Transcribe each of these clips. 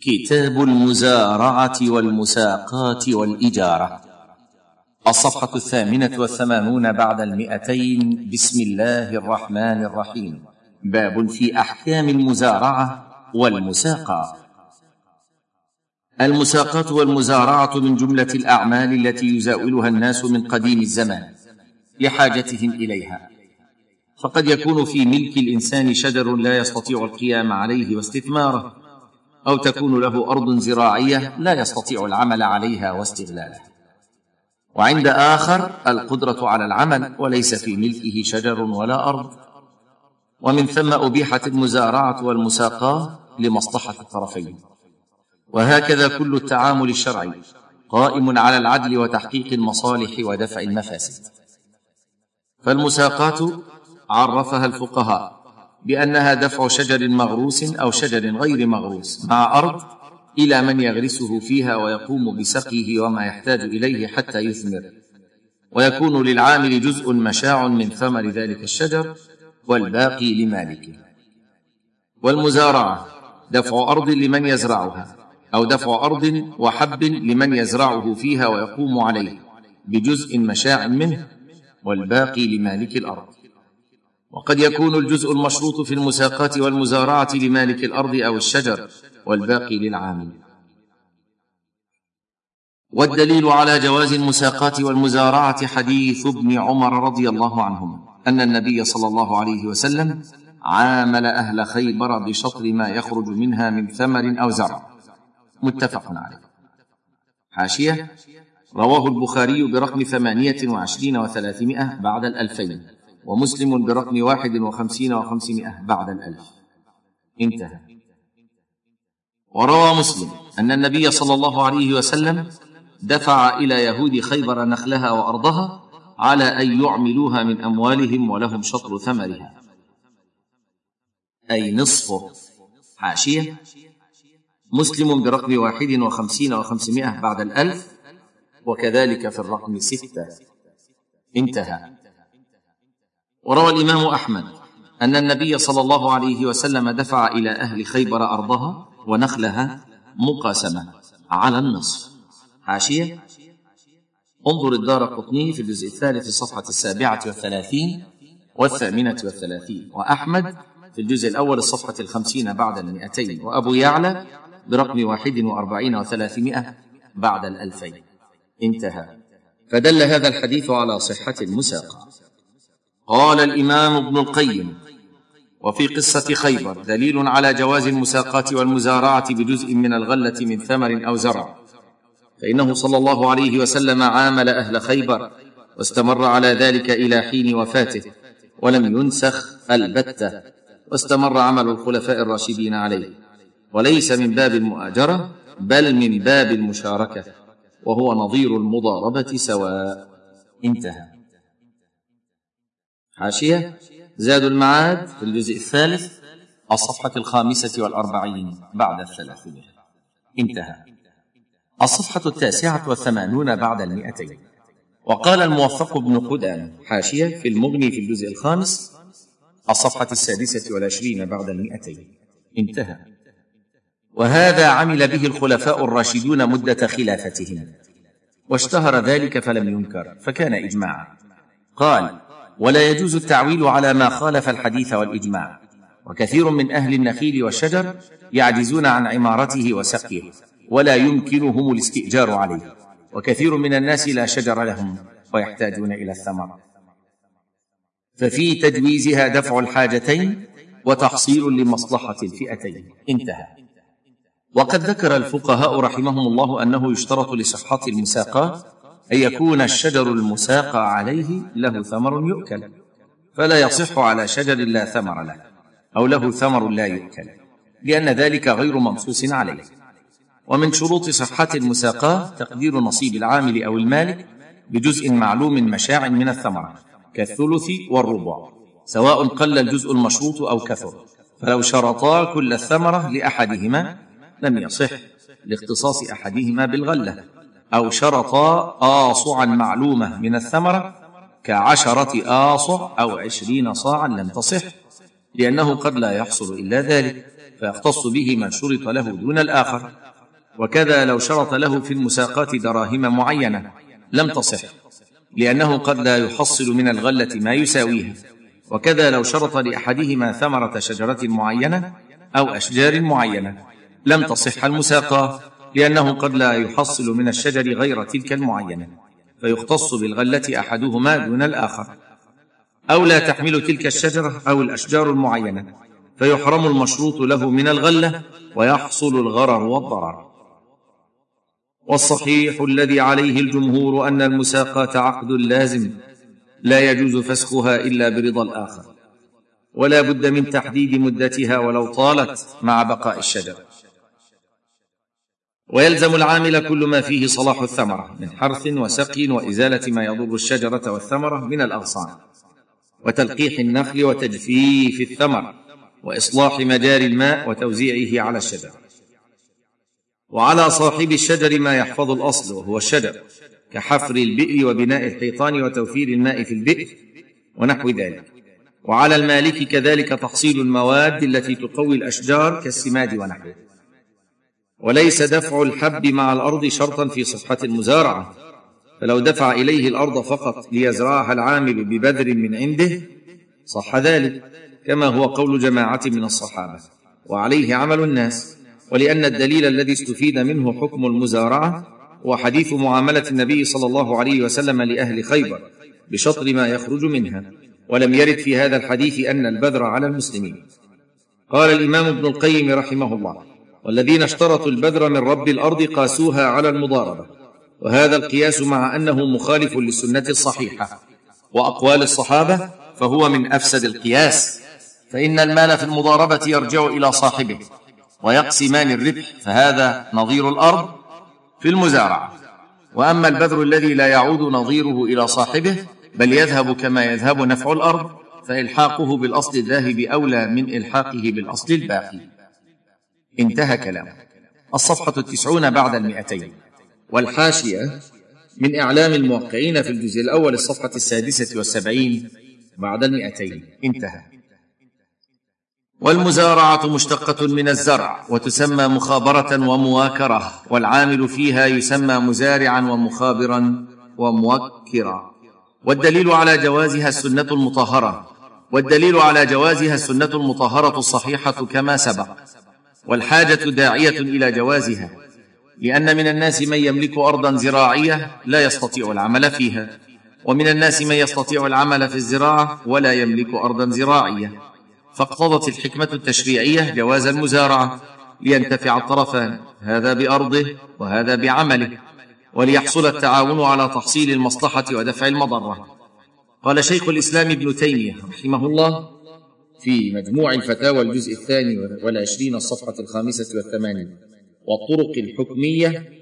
كتاب المزارعة والمساقات والإجارة. الصفحة الثامنة والثمانون بعد المئتين. بسم الله الرحمن الرحيم. باب في أحكام المزارعة والمساقات المساقات والمزارعة من جملة الأعمال التي يزاولها الناس من قديم الزمان. لحاجتهم إليها. فقد يكون في ملك الإنسان شجر لا يستطيع القيام عليه واستثماره. أو تكون له أرض زراعية لا يستطيع العمل عليها واستغلالها وعند آخر القدرة على العمل وليس في ملكه شجر ولا أرض. ومن ثم أبيحت المزارعة والمساقاة لمصلحة الطرفين. وهكذا كل التعامل الشرعي قائم على العدل وتحقيق المصالح ودفع المفاسد. فالمساقات عرفها الفقهاء. بأنها دفع شجر مغروس أو شجر غير مغروس مع أرض إلى من يغرسه فيها ويقوم بسقيه وما يحتاج إليه حتى يثمر. ويكون للعامل جزء مشاع من ثمر ذلك الشجر والباقي لمالكه. والمزارعة دفع أرض لمن يزرعها أو دفع أرض وحب لمن يزرعه فيها ويقوم عليه بجزء مشاع منه والباقي لمالك الأرض. وقد يكون الجزء المشروط في المساقات والمزارعة لمالك الأرض أو الشجر والباقي للعامل والدليل على جواز المساقات والمزارعة حديث ابن عمر رضي الله عنهما أن النبي صلى الله عليه وسلم عامل أهل خيبر بشطر ما يخرج منها من ثمر أو زرع. متفق عليه. حاشية رواه البخاري برقم ثمانية وعشرين وثلاثمائة بعد الألفين. ومسلم برقم واحد وخمسين وخمسمائة بعد الألف. انتهى. وروى مسلم أن النبي صلى الله عليه وسلم دفع إلى يهود خيبر نخلها وأرضها على أن يعملوها من أموالهم ولهم شطر ثمرها. أي نصفه حاشية. مسلم برقم واحد وخمسين وخمسمائة بعد الألف وكذلك في الرقم ستة. انتهى. وروى الإمام أحمد أن النبي صلى الله عليه وسلم دفع إلى أهل خيبر أرضها ونخلها مقاسمة على النصف. حاشيه انظر الدار قطني في الجزء الثالث الصفحه السابعة والثلاثين والثامنة والثلاثين وأحمد في الجزء الأول الصفحه الخمسين بعد المئتين وأبو يعلى برقم واحد وأربعين وثلاثمائة بعد الألفين. انتهى. فدل هذا الحديث على صحة المساقة. قال الإمام ابن القيم وفي قصة خيبر دليل على جواز المساقات والمزارعة بجزء من الغلة من ثمر أو زرع. فإنه صلى الله عليه وسلم عامل أهل خيبر واستمر على ذلك إلى حين وفاته ولم ينسخ البتة واستمر عمل الخلفاء الراشدين عليه. وليس من باب المؤاجرة بل من باب المشاركة وهو نظير المضاربة سواء انتهى. حاشية زاد المعاد في الجزء الثالث الصفحة الخامسة والأربعين بعد الثلاثمائة انتهى. الصفحة التاسعة والثمانون بعد المئتين. وقال الموفق بن قدام حاشية في المغني في الجزء الخامس الصفحة السادسة والعشرين بعد المئتين. انتهى. وهذا عمل به الخلفاء الراشدون مدة خلافتهم. واشتهر ذلك فلم ينكر فكان إجماعا. قال ولا يجوز التعويل على ما خالف الحديث والإجماع. وكثير من أهل النخيل والشجر يعجزون عن عمارته وسقيه ولا يمكنهم الاستئجار عليه. وكثير من الناس لا شجر لهم ويحتاجون إلى الثمر. ففي تجويزها دفع الحاجتين وتحصيل لمصلحة الفئتين. انتهى. وقد ذكر الفقهاء رحمهم الله أنه يشترط لصحة المساقات أن يكون الشجر المساقى عليه له ثمر يؤكل فلا يصح على شجر لا ثمر له أو له ثمر لا يؤكل لأن ذلك غير منصوص عليه. ومن شروط صحة المساقاه تقدير نصيب العامل أو المالك بجزء معلوم مشاع من الثمرة كالثلث والربع سواء قل الجزء المشروط أو كثر. فلو شرطا كل الثمرة لأحدهما لم يصح لاختصاص أحدهما بالغلة. أو شرطا آصعا معلومة من الثمرة كعشرة آصع أو عشرين صاعا لم تصح لأنه قد لا يحصل إلا ذلك فيختص به من شرط له دون الآخر. وكذا لو شرط له في المساقات دراهم معينة لم تصح لأنه قد لا يحصل من الغلة ما يساويها. وكذا لو شرط لأحدهما ثمرة شجرة معينة أو أشجار معينة لم تصح المساقاه لأنه قد لا يحصل من الشجر غير تلك المعينة فيختص بالغلة أحدهما دون الآخر. أو لا تحمل تلك الشجره أو الأشجار المعينة فيحرم المشروط له من الغلة ويحصل الغرر والضرر. والصحيح الذي عليه الجمهور أن المساقاه عقد لازم لا يجوز فسخها إلا برضا الآخر. ولا بد من تحديد مدتها ولو طالت مع بقاء الشجر. ويلزم العامل كل ما فيه صلاح الثمرة من حرث وسقي وإزالة ما يضر الشجرة والثمرة من الأغصان وتلقيح النخل وتجفيف الثمر وإصلاح مجاري الماء وتوزيعه على الشجر. وعلى صاحب الشجر ما يحفظ الأصل وهو الشجر كحفر البئر وبناء الحيطان وتوفير الماء في البئر ونحو ذلك. وعلى المالك كذلك تحصيل المواد التي تقوي الأشجار كالسماد ونحوه. وليس دفع الحب مع الأرض شرطا في صحه المزارعه فلو دفع إليه الأرض فقط ليزرعها العامل ببذر من عنده صح ذلك كما هو قول جماعة من الصحابة. وعليه عمل الناس. ولأن الدليل الذي استفيد منه حكم المزارعة هو حديث معاملة النبي صلى الله عليه وسلم لأهل خيبر بشطر ما يخرج منها. ولم يرد في هذا الحديث أن البذر على المسلمين. قال الإمام ابن القيم رحمه الله والذين اشترطوا البذر من رب الأرض قاسوها على المضاربة. وهذا القياس مع أنه مخالف للسنة الصحيحة. وأقوال الصحابة فهو من أفسد القياس. فإن المال في المضاربة يرجع إلى صاحبه ويقسمان الربح فهذا نظير الأرض في المزارعة. وأما البذر الذي لا يعود نظيره إلى صاحبه بل يذهب كما يذهب نفع الأرض فإلحاقه بالأصل الذاهب أولى من إلحاقه بالأصل الباقي. انتهى كلامه. الصفحة التسعون بعد المئتين. والحاشية من إعلام الموقعين في الجزء الأول الصفحة السادسة والسبعين بعد المئتين. انتهى. والمزارعة مشتقة من الزرع وتسمى مخابرة ومواكرة والعامل فيها يسمى مزارعا ومخابرا وموكرا. والدليل على جوازها السنة المطهرة. والدليل على جوازها السنة المطهرة الصحيحة كما سبق. والحاجة داعية إلى جوازها لأن من الناس من يملك ارضا زراعية لا يستطيع العمل فيها ومن الناس من يستطيع العمل في الزراعة ولا يملك ارضا زراعية. فاقتضت الحكمة التشريعية جواز المزارعة لينتفع الطرفان هذا بأرضه وهذا بعمله وليحصل التعاون على تحصيل المصلحة ودفع المضرة. قال شيخ الإسلام ابن تيمية رحمه الله في مجموع الفتاوى الجزء الثاني والعشرين الصفحة الخامسة والثمانين والطرق الحكمية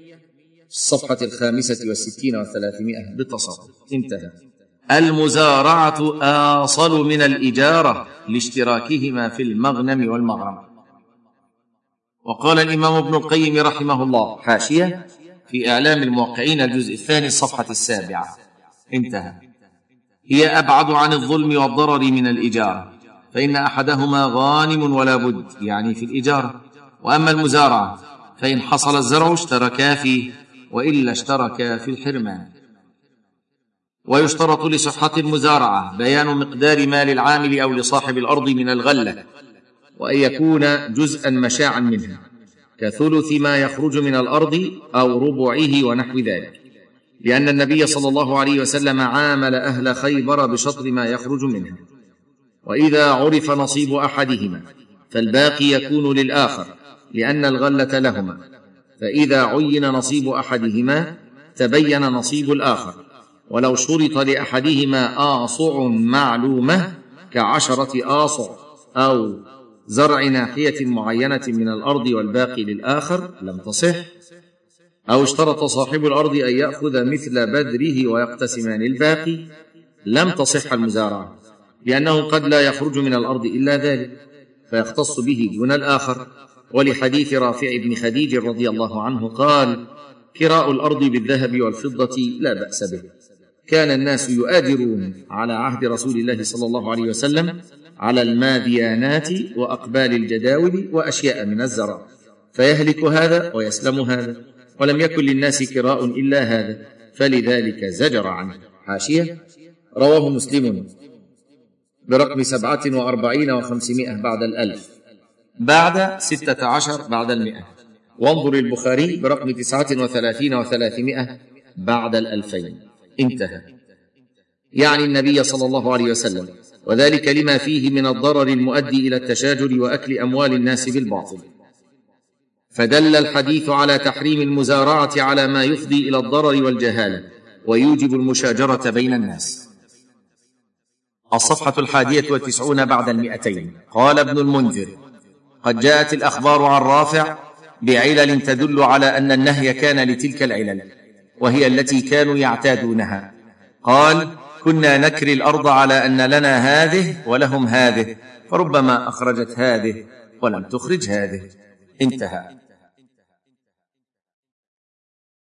الصفحة الخامسة والستين والثلاثمائة بالتصرف. انتهى. المزارعة آصل من الإجارة لاشتراكهما في المغنم والمغرم. وقال الإمام ابن القيم رحمه الله حاشية في إعلام الموقعين الجزء الثاني الصفحة السابعة. انتهى. هي أبعد عن الظلم والضرر من الإجارة. فإن أحدهما غانم ولا بد يعني في الاجاره وأما المزارعة فإن حصل الزرع اشتركا فيه وإلا اشتركا في الحرمان. ويشترط لصحة المزارعة بيان مقدار مال العامل أو لصاحب الأرض من الغلة وأن يكون جزءا مشاعا منها كثلث ما يخرج من الأرض أو ربعه ونحو ذلك. لأن النبي صلى الله عليه وسلم عامل أهل خيبر بشطر ما يخرج منها. وإذا عرف نصيب أحدهما فالباقي يكون للآخر لأن الغلة لهما. فإذا عين نصيب أحدهما تبين نصيب الآخر. ولو شرط لأحدهما آصع معلومة كعشرة آصع أو زرع ناحية معينة من الأرض والباقي للآخر لم تصح. أو اشترط صاحب الأرض أن يأخذ مثل بذره ويقتسمان الباقي لم تصح المزارعة. لأنه قد لا يخرج من الأرض إلا ذلك فيختص به دون الآخر. ولحديث رافع بن خديج رضي الله عنه قال كراء الأرض بالذهب والفضة لا بأس به. كان الناس يؤادرون على عهد رسول الله صلى الله عليه وسلم على الماديانات وأقبال الجداول وأشياء من الزرع فيهلك هذا ويسلم هذا ولم يكن للناس كراء إلا هذا فلذلك زجر عنه. حاشية رواه مسلم. برقم سبعة وأربعين وخمسمائة بعد الألف. بعد ستة عشر بعد المئة. وانظر البخاري برقم تسعة وثلاثين وثلاثمائة بعد الألفين. انتهى. يعني النبي صلى الله عليه وسلم. وذلك لما فيه من الضرر المؤدي إلى التشاجر وأكل أموال الناس بالباطل. فدل الحديث على تحريم المزارعة على ما يفضي إلى الضرر والجهالة ويوجب المشاجرة بين الناس. الصفحة الحادية والتسعون بعد المئتين. قال ابن المنذر قد جاءت الأخبار عن رافع بعلل تدل على أن النهي كان لتلك العلل وهي التي كانوا يعتادونها. قال كنا نكري الأرض على أن لنا هذه ولهم هذه فربما أخرجت هذه ولم تخرج هذه. انتهى.